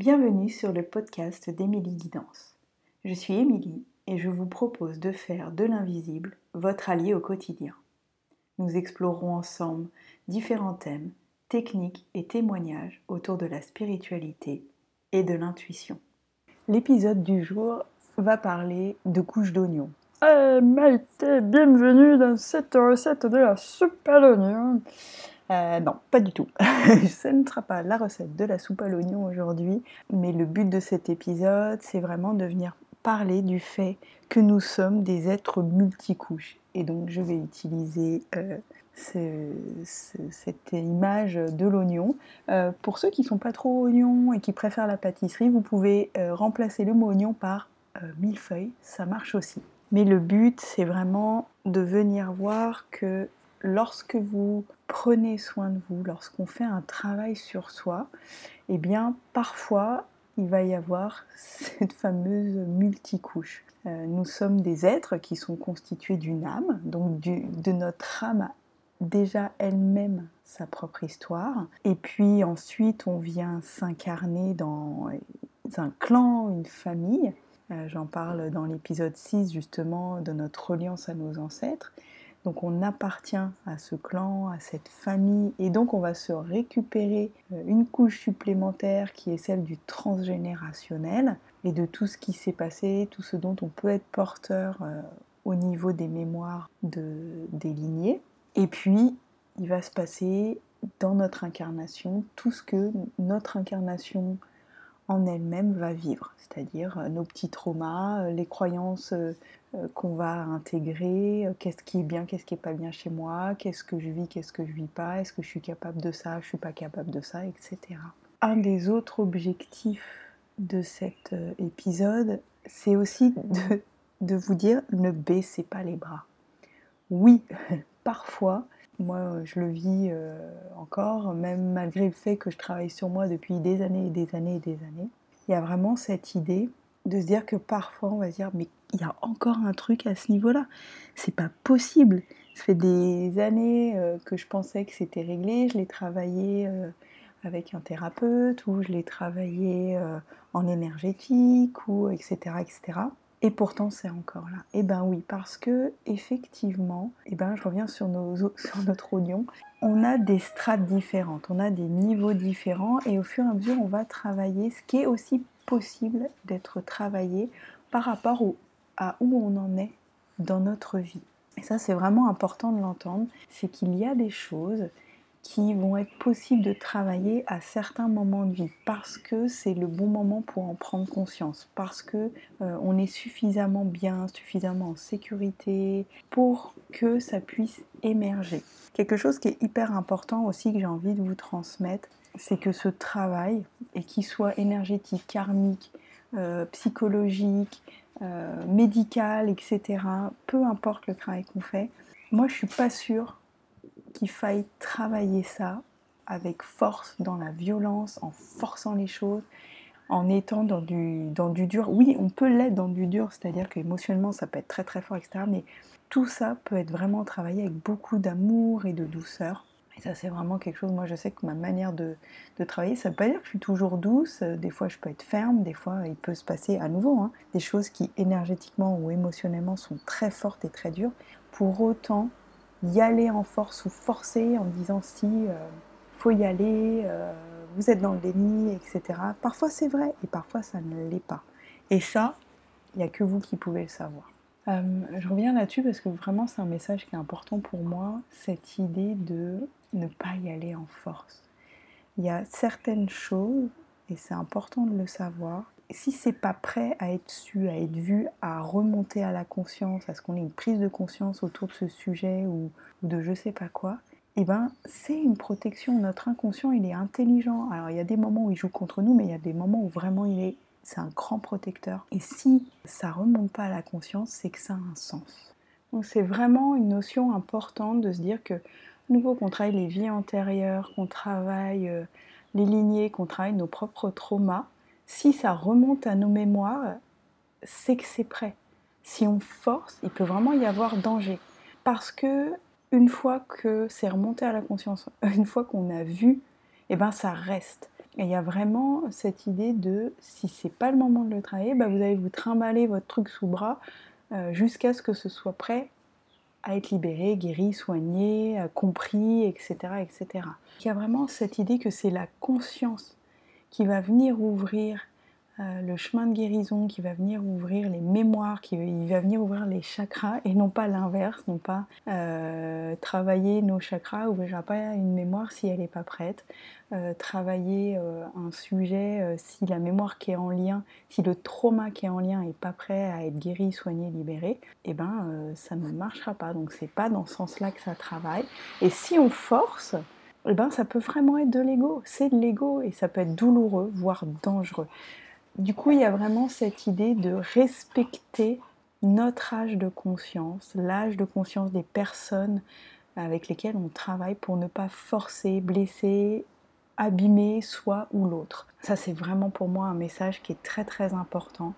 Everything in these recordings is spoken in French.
Bienvenue sur le podcast d'Émilie Guidance. Je suis Émilie et je vous propose de faire de l'invisible votre allié au quotidien. Nous explorerons ensemble différents thèmes, techniques et témoignages autour de la spiritualité et de l'intuition. L'épisode du jour va parler de couches d'oignons. Hey Maïté, bienvenue dans cette recette de la soupe à l'oignon. Euh, non, pas du tout. Ce ne sera pas la recette de la soupe à l'oignon aujourd'hui, mais le but de cet épisode, c'est vraiment de venir parler du fait que nous sommes des êtres multicouches. Et donc je vais utiliser euh, cette image de l'oignon. Euh, pour ceux qui ne sont pas trop oignons et qui préfèrent la pâtisserie, vous pouvez remplacer le mot oignon par millefeuille, ça marche aussi. Mais le but, c'est vraiment de venir voir que lorsque vous prenez soin de vous, lorsqu'on fait un travail sur soi, eh bien parfois il va y avoir cette fameuse multicouche. Euh, nous sommes des êtres qui sont constitués d'une âme, donc de notre âme déjà elle-même sa propre histoire. Et puis ensuite on vient s'incarner dans un clan, une famille. Euh, j'en parle dans l'épisode 6 justement de notre reliance à nos ancêtres. Donc on appartient à ce clan, à cette famille, et donc on va se récupérer euh, une couche supplémentaire qui est celle du transgénérationnel et de tout ce qui s'est passé, tout ce dont on peut être porteur euh, au niveau des mémoires des lignées. Et puis il va se passer dans notre incarnation tout ce que notre incarnation en elle-même va vivre, c'est-à-dire euh, nos petits traumas, les croyances qu'on va intégrer, qu'est-ce qui est bien, qu'est-ce qui est pas bien chez moi, qu'est-ce que je vis, qu'est-ce que je vis pas, est-ce que je suis capable de ça, je suis pas capable de ça, etc. Un des autres objectifs de cet épisode, c'est aussi de, de vous dire ne baissez pas les bras. Oui, parfois, moi, je le vis euh, encore, même malgré le fait que je travaille sur moi depuis des années et des années et des années. Il y a vraiment cette idée de se dire que parfois on va se dire mais il y a encore un truc à ce niveau-là. C'est pas possible. Ça fait des années euh, que je pensais que c'était réglé. Je l'ai travaillé euh, avec un thérapeute ou je l'ai travaillé en énergétique ou etc etc. Et pourtant, c'est encore là. Eh ben oui, parce que effectivement, eh ben je reviens sur, nos, sur notre oignon. On a des strates différentes, on a des niveaux différents, et au fur et à mesure, on va travailler ce qui est aussi possible d'être travaillé par rapport à où on en est dans notre vie. Et ça, c'est vraiment important de l'entendre. C'est qu'il y a des choses qui vont être possibles de travailler à certains moments de vie parce que c'est le bon moment pour en prendre conscience, parce que euh, on est suffisamment bien, suffisamment en sécurité pour que ça puisse émerger. Quelque chose qui est hyper important aussi que j'ai envie de vous transmettre, c'est que ce travail, et qu'il soit énergétique, karmique, euh, psychologique, euh, médical, etc., peu importe le travail qu'on fait, moi je suis pas sûre qu'il faille travailler ça avec force, dans la violence, en forçant les choses, en étant dans du, dans du dur. Oui, on peut l'être dans du dur, c'est-à-dire qu'émotionnellement ça peut être très très fort, etc. Mais tout ça peut être vraiment travaillé avec beaucoup d'amour et de douceur. Et ça, c'est vraiment quelque chose, moi je sais que ma manière de, travailler, ça ne veut pas dire que je suis toujours douce, des fois je peux être ferme, des fois il peut se passer à nouveau hein, des choses qui énergétiquement ou émotionnellement sont très fortes et très dures. Pour autant, y aller en force ou forcer en disant si euh, faut y aller, euh, vous êtes dans le déni, etc. Parfois c'est vrai et parfois ça ne l'est pas. Et ça, il n'y a que vous qui pouvez le savoir. Euh, je reviens là-dessus parce que vraiment c'est un message qui est important pour moi, cette idée de ne pas y aller en force. Il y a certaines choses, et c'est important de le savoir, si c'est pas prêt à être su, à être vu, à remonter à la conscience, à ce qu'on ait une prise de conscience autour de ce sujet ou, de je sais pas quoi, eh ben c'est une protection. Notre inconscient, il est intelligent. Alors il y a des moments où il joue contre nous, mais il y a des moments où vraiment il est, c'est un grand protecteur. Et si ça remonte pas à la conscience, c'est que ça a un sens. Donc c'est vraiment une notion importante de se dire que, nouveau, qu'on travaille les vies antérieures, qu'on travaille euh, les lignées, qu'on travaille nos propres traumas si ça remonte à nos mémoires, c'est que c'est prêt. Si on force, il peut vraiment y avoir danger. Parce que une fois que c'est remonté à la conscience, une fois qu'on a vu, eh ben ça reste. Et il y a vraiment cette idée de si c'est pas le moment de le travailler, bah, vous allez vous trimballer votre truc sous bras euh, jusqu'à ce que ce soit prêt à être libéré, guéri, soigné, euh, compris, etc., etc. Il y a vraiment cette idée que c'est la conscience qui va venir ouvrir euh, le chemin de guérison, qui va venir ouvrir les mémoires, qui va venir ouvrir les chakras, et non pas l'inverse, non pas euh, travailler nos chakras, ouvrira pas une mémoire si elle n'est pas prête, euh, travailler un sujet si la mémoire qui est en lien, si le trauma qui est en lien n'est pas prêt à être guéri, soigné, libéré, et eh ben ça ne marchera pas. Donc c'est pas dans ce sens-là que ça travaille. Et si on force, eh ben, ça peut vraiment être de l'ego, c'est de l'ego et ça peut être douloureux, voire dangereux. Du coup, il y a vraiment cette idée de respecter notre âge de conscience, l'âge de conscience des personnes avec lesquelles on travaille pour ne pas forcer, blesser, abîmer soit ou l'autre. Ça, c'est vraiment pour moi un message qui est très très important.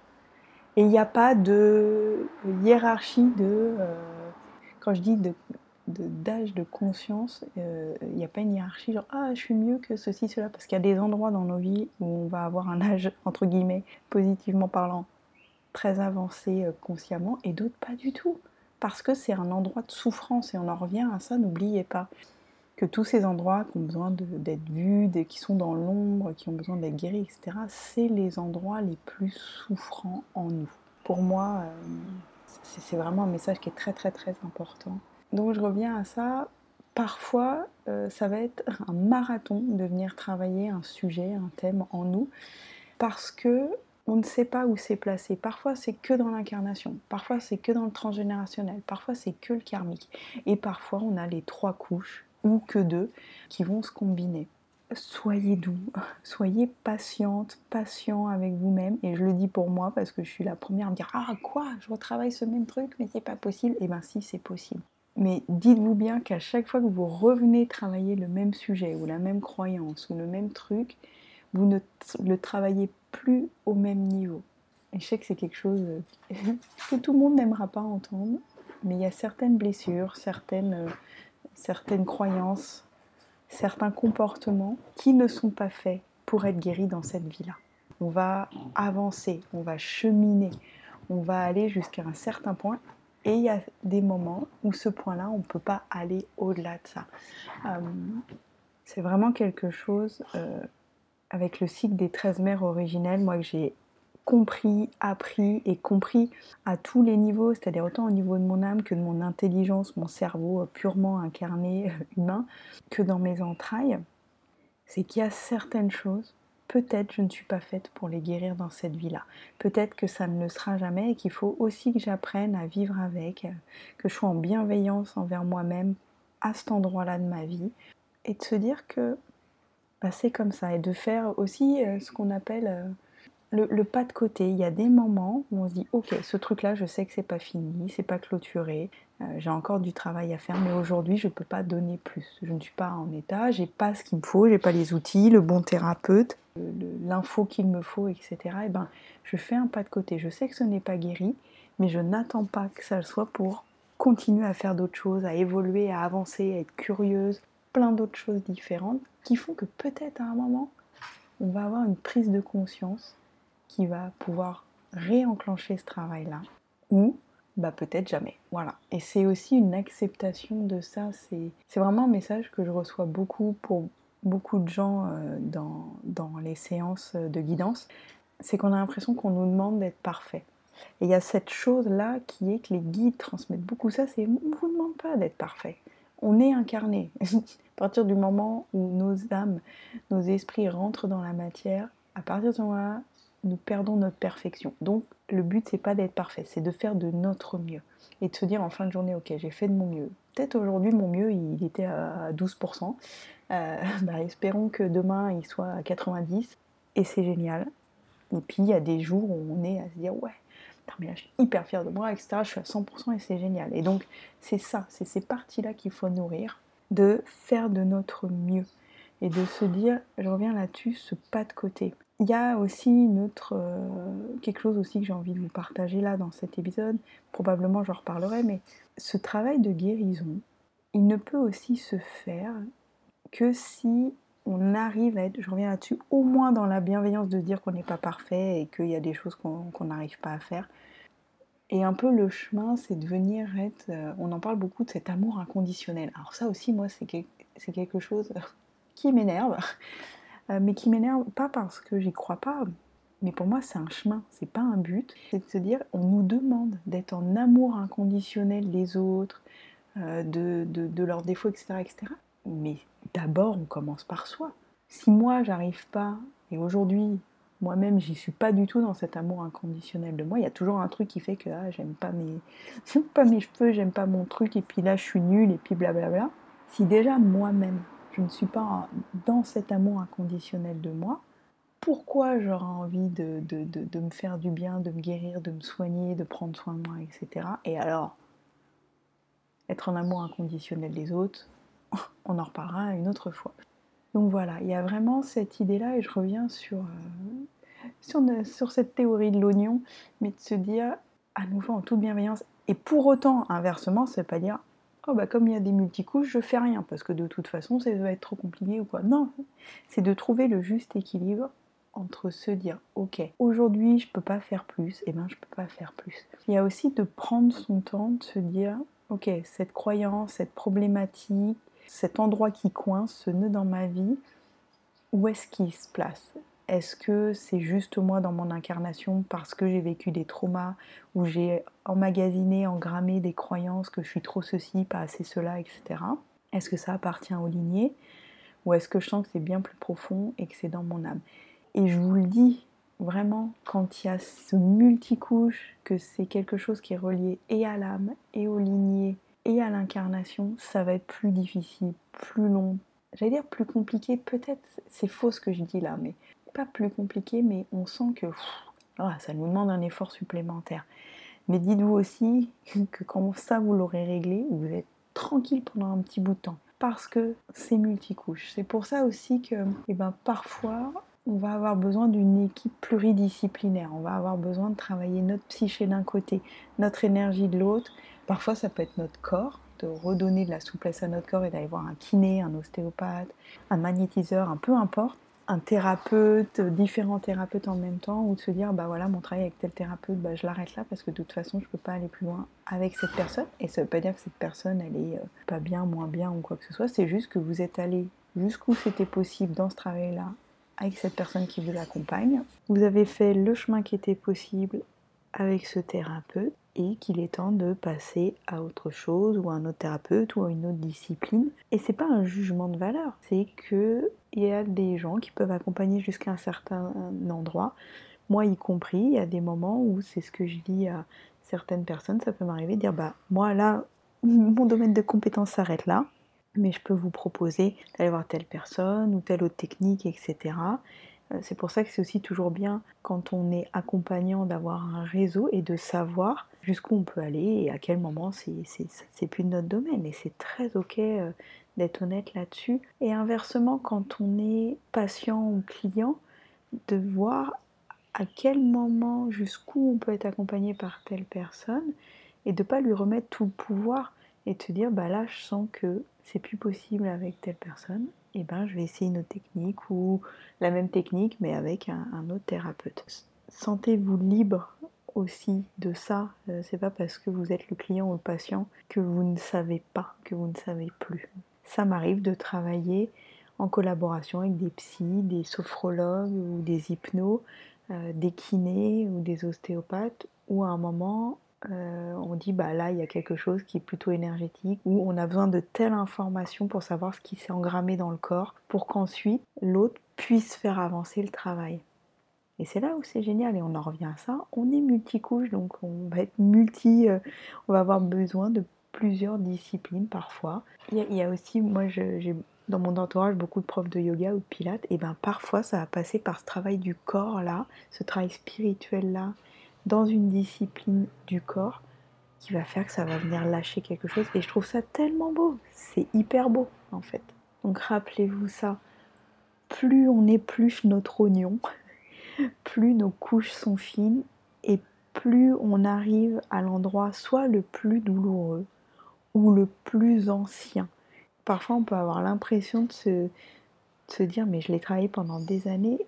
Et il n'y a pas de hiérarchie de... Euh, quand je dis de d'âge de, conscience, il euh, n'y a pas une hiérarchie genre ah je suis mieux que ceci, cela, parce qu'il y a des endroits dans nos vies où on va avoir un âge, entre guillemets, positivement parlant, très avancé euh, consciemment, et d'autres pas du tout. Parce que c'est un endroit de souffrance, et on en revient à ça, n'oubliez pas que tous ces endroits qui ont besoin d'être vus, qui sont dans l'ombre, qui ont besoin d'être guéris, etc., c'est les endroits les plus souffrants en nous. Pour moi, euh, c'est vraiment un message qui est très très très important. Donc je reviens à ça. Parfois, euh, ça va être un marathon de venir travailler un sujet, un thème en nous, parce que on ne sait pas où c'est placé. Parfois, c'est que dans l'incarnation. Parfois, c'est que dans le transgénérationnel. Parfois, c'est que le karmique. Et parfois, on a les trois couches, ou que deux, qui vont se combiner. Soyez doux, soyez patiente, patient avec vous-même. Et je le dis pour moi parce que je suis la première à me dire Ah, quoi? Je retravaille ce même truc, mais c'est pas possible. Eh bien, si, c'est possible. Mais dites-vous bien qu'à chaque fois que vous revenez travailler le même sujet ou la même croyance ou le même truc, vous ne le travaillez plus au même niveau. Et je sais que c'est quelque chose que tout le monde n'aimera pas entendre, mais il y a certaines blessures, certaines, certaines croyances, certains comportements qui ne sont pas faits pour être guéris dans cette vie-là. On va avancer, on va cheminer, on va aller jusqu'à un certain point et il y a des moments où ce point-là, on ne peut pas aller au-delà de ça. Euh, c'est vraiment quelque chose euh, avec le cycle des 13 mères originelles, moi que j'ai compris, appris et compris à tous les niveaux, c'est-à-dire autant au niveau de mon âme que de mon intelligence, mon cerveau purement incarné, humain, que dans mes entrailles, c'est qu'il y a certaines choses peut-être je ne suis pas faite pour les guérir dans cette vie-là. Peut-être que ça ne le sera jamais et qu'il faut aussi que j'apprenne à vivre avec, que je sois en bienveillance envers moi-même à cet endroit-là de ma vie et de se dire que bah, c'est comme ça et de faire aussi euh, ce qu'on appelle le, pas de côté. Il y a des moments où on se dit ok, ce truc-là, je sais que c'est pas fini, c'est pas clôturé, euh, j'ai encore du travail à faire, mais aujourd'hui, je ne peux pas donner plus. Je ne suis pas en état, j'ai pas ce qu'il me faut, j'ai pas les outils, le bon thérapeute, l'info qu'il me faut, etc. Et ben, je fais un pas de côté. Je sais que ce n'est pas guéri, mais je n'attends pas que ça le soit pour continuer à faire d'autres choses, à évoluer, à avancer, à être curieuse, plein d'autres choses différentes qui font que peut-être à un moment, on va avoir une prise de conscience qui va pouvoir réenclencher ce travail-là, ou bah peut-être jamais. Voilà. Et c'est aussi une acceptation de ça. C'est vraiment un message que je reçois beaucoup pour beaucoup de gens euh, dans, dans les séances de guidance. C'est qu'on a l'impression qu'on nous demande d'être parfait. Et il y a cette chose-là qui est que les guides transmettent beaucoup ça, c'est on ne vous demande pas d'être parfait. On est incarné. à partir du moment où nos âmes, nos esprits rentrent dans la matière, à partir de moment-là, nous perdons notre perfection. Donc le but c'est pas d'être parfait, c'est de faire de notre mieux et de se dire en fin de journée ok j'ai fait de mon mieux. Peut-être aujourd'hui mon mieux il était à 12%. Euh, bah, espérons que demain il soit à 90 et c'est génial. Et puis il y a des jours où on est à se dire ouais mais là, je suis hyper fière de moi, etc. Je suis à 100% et c'est génial. Et donc c'est ça, c'est ces parties-là qu'il faut nourrir, de faire de notre mieux et de se dire, je reviens là-dessus, ce pas de côté. Il y a aussi une autre, euh, quelque chose aussi que j'ai envie de vous partager là dans cet épisode, probablement j'en reparlerai, mais ce travail de guérison, il ne peut aussi se faire que si on arrive à être, je reviens là-dessus, au moins dans la bienveillance de dire qu'on n'est pas parfait et qu'il y a des choses qu'on n'arrive pas à faire. Et un peu le chemin, c'est de venir être. Euh, on en parle beaucoup de cet amour inconditionnel. Alors, ça aussi, moi, c'est quelque chose qui m'énerve. Euh, mais qui m'énerve pas parce que j'y crois pas, mais pour moi c'est un chemin, c'est pas un but. C'est de se dire, on nous demande d'être en amour inconditionnel des autres, euh, de, de, leurs défauts, etc., etc. Mais d'abord, on commence par soi. Si moi j'arrive pas, et aujourd'hui moi-même j'y suis pas du tout dans cet amour inconditionnel de moi, il y a toujours un truc qui fait que ah, j'aime pas mes, pas mes cheveux, j'aime pas mon truc, et puis là je suis nulle, et puis blablabla. Si déjà moi-même je ne suis pas dans cet amour inconditionnel de moi, pourquoi j'aurais envie de, de, me faire du bien, de me guérir, de me soigner, de prendre soin de moi, etc. Et alors, être en amour inconditionnel des autres, on en reparlera une autre fois. Donc voilà, il y a vraiment cette idée-là, et je reviens sur, euh, sur, sur, cette théorie de l'oignon, mais de se dire à nouveau en toute bienveillance, et pour autant, inversement, ça veut pas dire oh bah comme il y a des multicouches, je fais rien parce que de toute façon ça va être trop compliqué ou quoi. Non, c'est de trouver le juste équilibre entre se dire ok aujourd'hui je peux pas faire plus, et eh ben je peux pas faire plus. Il y a aussi de prendre son temps, de se dire ok cette croyance, cette problématique, cet endroit qui coince, ce nœud dans ma vie, où est-ce qu'il se place? Est-ce que c'est juste moi dans mon incarnation parce que j'ai vécu des traumas, où j'ai emmagasiné, engrammé des croyances que je suis trop ceci, pas assez cela, etc. Est-ce que ça appartient aux lignées Ou est-ce que je sens que c'est bien plus profond et que c'est dans mon âme? Et je vous le dis, vraiment, quand il y a ce multicouche, que c'est quelque chose qui est relié et à l'âme, et aux lignées, et à l'incarnation, ça va être plus difficile, plus long. J'allais dire plus compliqué, peut-être c'est faux ce que je dis là, mais pas plus compliqué, mais on sent que ah, ça nous demande un effort supplémentaire. Mais dites-vous aussi que quand ça vous l'aurez réglé, vous êtes tranquille pendant un petit bout de temps. Parce que c'est multicouche. C'est pour ça aussi que eh ben, parfois on va avoir besoin d'une équipe pluridisciplinaire. On va avoir besoin de travailler notre psyché d'un côté, notre énergie de l'autre. Parfois ça peut être notre corps, de redonner de la souplesse à notre corps et d'aller voir un kiné, un ostéopathe, un magnétiseur, un peu importe un thérapeute, différents thérapeutes en même temps, ou de se dire bah voilà mon travail avec tel thérapeute, bah, je l'arrête là parce que de toute façon je peux pas aller plus loin avec cette personne. Et ça veut pas dire que cette personne elle est euh, pas bien, moins bien ou quoi que ce soit. C'est juste que vous êtes allé jusqu'où c'était possible dans ce travail-là avec cette personne qui vous accompagne. Vous avez fait le chemin qui était possible avec ce thérapeute et qu'il est temps de passer à autre chose ou à un autre thérapeute ou à une autre discipline. Et c'est pas un jugement de valeur, c'est que il y a des gens qui peuvent accompagner jusqu'à un certain endroit, moi y compris, il y a des moments où c'est ce que je dis à certaines personnes, ça peut m'arriver de dire bah moi là mon domaine de compétence s'arrête là, mais je peux vous proposer d'aller voir telle personne ou telle autre technique, etc. Euh, c'est pour ça que c'est aussi toujours bien quand on est accompagnant d'avoir un réseau et de savoir jusqu'où on peut aller et à quel moment c'est plus de notre domaine. Et c'est très ok euh, d'être honnête là-dessus. Et inversement, quand on est patient ou client, de voir à quel moment, jusqu'où on peut être accompagné par telle personne et de ne pas lui remettre tout le pouvoir et se dire bah là je sens que c'est plus possible avec telle personne et ben je vais essayer une autre technique ou la même technique mais avec un, autre thérapeute. Sentez-vous libre aussi de ça. Euh, c'est pas parce que vous êtes le client ou le patient que vous ne savez pas, que vous ne savez plus. Ça m'arrive de travailler en collaboration avec des psys, des sophrologues ou des hypnos, euh, des kinés ou des ostéopathes, où à un moment euh, on dit bah là il y a quelque chose qui est plutôt énergétique ou on a besoin de telle information pour savoir ce qui s'est engrammé dans le corps pour qu'ensuite l'autre puisse faire avancer le travail. Et c'est là où c'est génial et on en revient à ça. On est multicouche donc on va être multi, euh, on va avoir besoin de plusieurs disciplines parfois. Il y a, aussi, moi j'ai dans mon entourage beaucoup de profs de yoga ou de pilates et ben parfois ça va passer par ce travail du corps là, ce travail spirituel là dans une discipline du corps qui va faire que ça va venir lâcher quelque chose. Et je trouve ça tellement beau. C'est hyper beau en fait. Donc rappelez-vous ça. Plus on épluche notre oignon, plus nos couches sont fines et plus on arrive à l'endroit soit le plus douloureux ou le plus ancien. Parfois on peut avoir l'impression de se, dire mais je l'ai travaillé pendant des années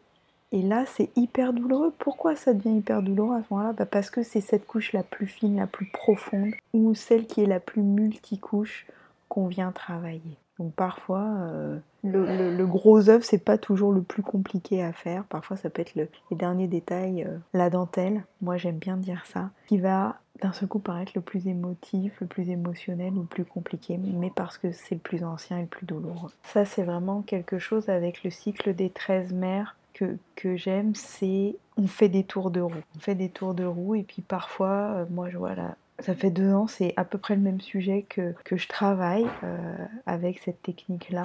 et là c'est hyper douloureux. Pourquoi ça devient hyper douloureux à ce moment-là? Bah, Parce que c'est cette couche la plus fine, la plus profonde ou celle qui est la plus multicouche qu'on vient travailler. Donc parfois, euh, le, gros œuvre, c'est pas toujours le plus compliqué à faire. Parfois, ça peut être le, les derniers détails, euh, la dentelle. Moi, j'aime bien dire ça. Qui va d'un seul coup paraître le plus émotif, le plus émotionnel ou le plus compliqué, mais parce que c'est le plus ancien et le plus douloureux. Ça, c'est vraiment quelque chose avec le cycle des 13 mères que, j'aime, c'est on fait des tours de roue. On fait des tours de roue et puis parfois, euh, moi je vois la, ça fait deux ans, c'est à peu près le même sujet que, que je travaille euh, avec cette technique-là.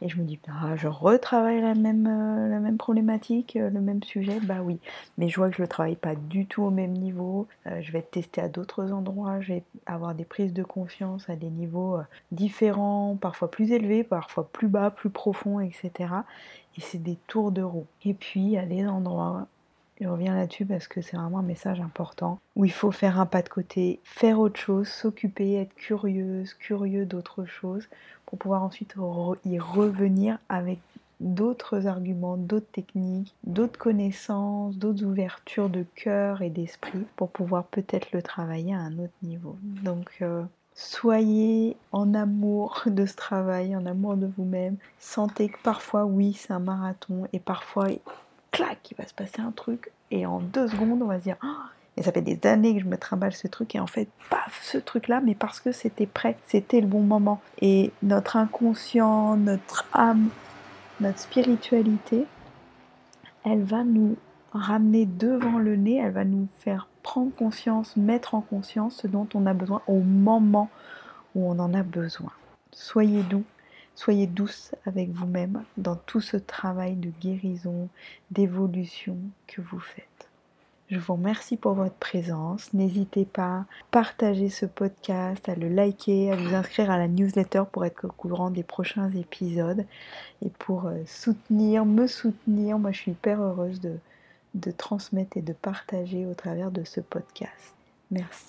Et je me dis, bah, je retravaille la même, euh, problématique, euh, le même sujet, bah oui. Mais je vois que je ne le travaille pas du tout au même niveau. je vais tester à d'autres endroits, je vais avoir des prises de confiance à des niveaux différents, parfois plus élevés, parfois plus bas, plus profonds, etc. Et c'est des tours de roue. Et puis, a des endroits je reviens là-dessus parce que c'est vraiment un message important où il faut faire un pas de côté, faire autre chose, s'occuper, être curieuse, curieux d'autre chose pour pouvoir ensuite y revenir avec d'autres arguments, d'autres techniques, d'autres connaissances, d'autres ouvertures de cœur et d'esprit pour pouvoir peut-être le travailler à un autre niveau. Donc euh, soyez en amour de ce travail, en amour de vous-même. Sentez que parfois oui c'est un marathon et parfois clac, il va se passer un truc, et en deux secondes, on va se dire, oh, ça fait des années que je me trimballe ce truc, et en fait, paf, ce truc-là, mais parce que c'était prêt, c'était le bon moment. Et notre inconscient, notre âme, notre spiritualité, elle va nous ramener devant le nez, elle va nous faire prendre conscience, mettre en conscience ce dont on a besoin au moment où on en a besoin. Soyez doux, Soyez douce avec vous-même dans tout ce travail de guérison, d'évolution que vous faites. Je vous remercie pour votre présence. N'hésitez pas à partager ce podcast, à le liker, à vous inscrire à la newsletter pour être au courant des prochains épisodes et pour euh, soutenir, me soutenir. Moi, je suis hyper heureuse de, de transmettre et de partager au travers de ce podcast. Merci.